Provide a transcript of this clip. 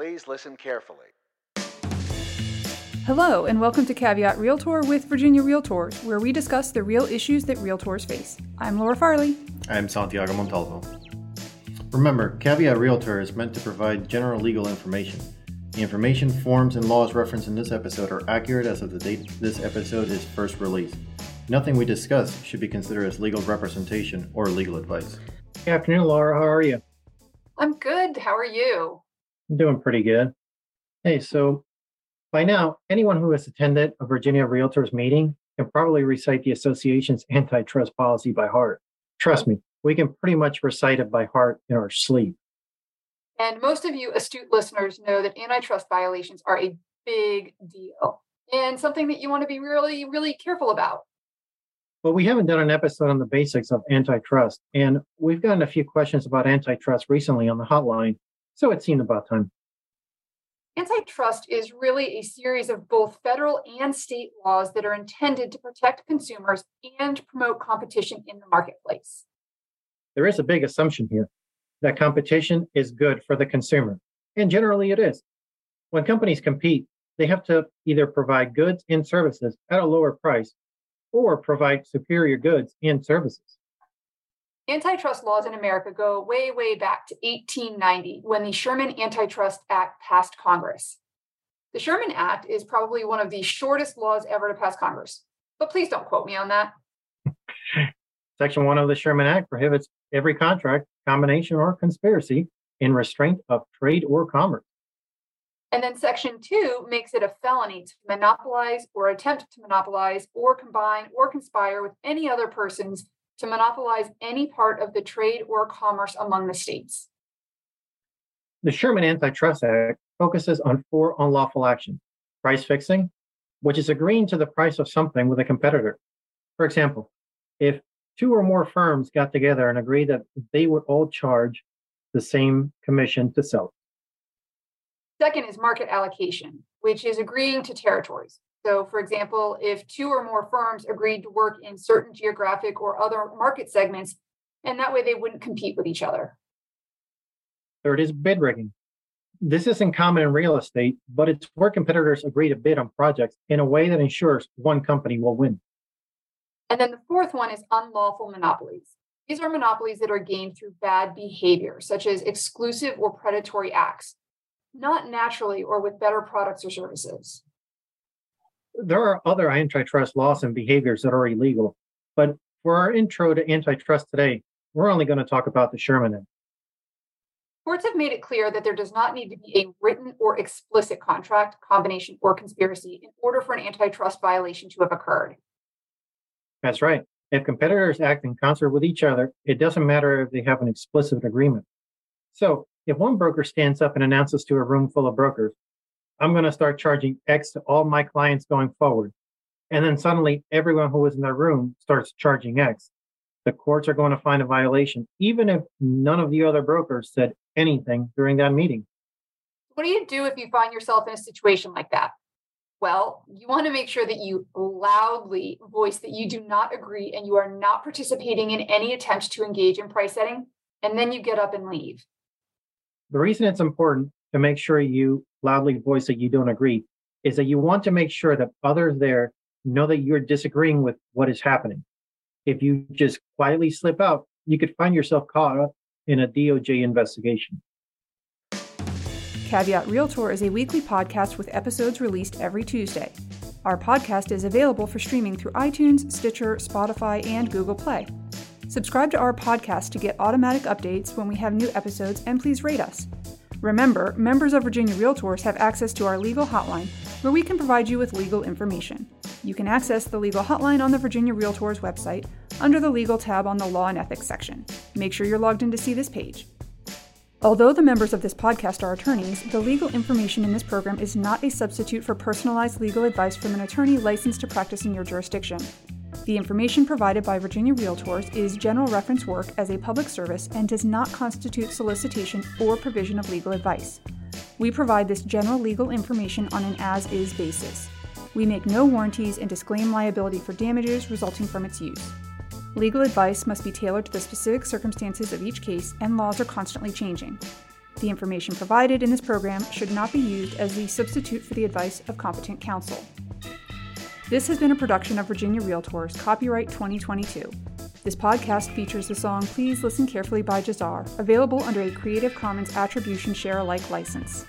please listen carefully. Hello, and welcome to Caveat Realtor with Virginia Realtors, where we discuss the real issues that realtors face. I'm Laura Farley. I'm Santiago Montalvo. Remember, Caveat Realtor is meant to provide general legal information. The information, forms, and laws referenced in this episode are accurate as of the date this episode is first released. Nothing we discuss should be considered as legal representation or legal advice. Good afternoon, Laura. How are you? I'm good. How are you? I'm doing pretty good. Hey, so by now, anyone who has attended a Virginia Realtors meeting can probably recite the association's antitrust policy by heart. Trust me, we can pretty much recite it by heart in our sleep. And most of you astute listeners know that antitrust violations are a big deal and something that you want to be really, really careful about. Well, we haven't done an episode on the basics of antitrust, and we've gotten a few questions about antitrust recently on the hotline, so it seemed about time. Antitrust is really a series of both federal and state laws that are intended to protect consumers and promote competition in the marketplace. There is a big assumption here that competition is good for the consumer, and generally it is. When companies compete, they have to either provide goods and services at a lower price or provide superior goods and services. Antitrust laws in America go way, way back to 1890 when the Sherman Antitrust Act passed Congress. The Sherman Act is probably one of the shortest laws ever to pass Congress, but please don't quote me on that. Section 1 of the Sherman Act prohibits every contract, combination, or conspiracy in restraint of trade or commerce. And then Section 2 makes it a felony to monopolize or attempt to monopolize or combine or conspire with any other persons to monopolize any part of the trade or commerce among the states. The Sherman Antitrust Act focuses on four unlawful actions price fixing, which is agreeing to the price of something with a competitor. For example, if two or more firms got together and agreed that they would all charge the same commission to sell. Second is market allocation, which is agreeing to territories. So, for example, if two or more firms agreed to work in certain geographic or other market segments, and that way they wouldn't compete with each other. Third is bid rigging. This isn't common in real estate, but it's where competitors agree to bid on projects in a way that ensures one company will win. And then the fourth one is unlawful monopolies. These are monopolies that are gained through bad behavior, such as exclusive or predatory acts, not naturally or with better products or services there are other antitrust laws and behaviors that are illegal. But for our intro to antitrust today, we're only going to talk about the Sherman Act. Courts have made it clear that there does not need to be a written or explicit contract, combination, or conspiracy in order for an antitrust violation to have occurred. That's right. If competitors act in concert with each other, it doesn't matter if they have an explicit agreement. So, if one broker stands up and announces to a room full of brokers, I'm going to start charging X to all my clients going forward. And then suddenly everyone who was in the room starts charging X. The courts are going to find a violation, even if none of the other brokers said anything during that meeting. What do you do if you find yourself in a situation like that? Well, you want to make sure that you loudly voice that you do not agree and you are not participating in any attempt to engage in price setting, and then you get up and leave. The reason it's important to make sure you loudly voice that you don't agree is that you want to make sure that others there know that you're disagreeing with what is happening. If you just quietly slip out, you could find yourself caught up in a DOJ investigation. Caveat Realtor is a weekly podcast with episodes released every Tuesday. Our podcast is available for streaming through iTunes, Stitcher, Spotify, and Google Play. Subscribe to our podcast to get automatic updates when we have new episodes, and please rate us. Remember, members of Virginia Realtors have access to our legal hotline where we can provide you with legal information. You can access the legal hotline on the Virginia Realtors website under the Legal tab on the Law and Ethics section. Make sure you're logged in to see this page. Although the members of this podcast are attorneys, the legal information in this program is not a substitute for personalized legal advice from an attorney licensed to practice in your jurisdiction. The information provided by Virginia Realtors is general reference work as a public service and does not constitute solicitation or provision of legal advice. We provide this general legal information on an as is basis. We make no warranties and disclaim liability for damages resulting from its use. Legal advice must be tailored to the specific circumstances of each case, and laws are constantly changing. The information provided in this program should not be used as the substitute for the advice of competent counsel. This has been a production of Virginia Realtors, copyright 2022. This podcast features the song Please Listen Carefully by Jahzzar, available under a Creative Commons Attribution Share Alike license.